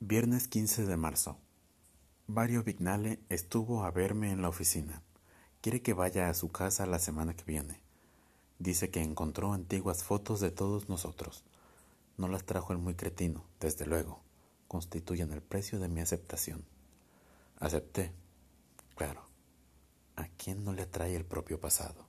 Viernes 15 de marzo. Mario Vignale estuvo a verme en la oficina. Quiere que vaya a su casa la semana que viene. Dice que encontró antiguas fotos de todos nosotros. No las trajo el muy cretino, desde luego. Constituyen el precio de mi aceptación. Acepté. Claro. ¿A quién no le atrae el propio pasado?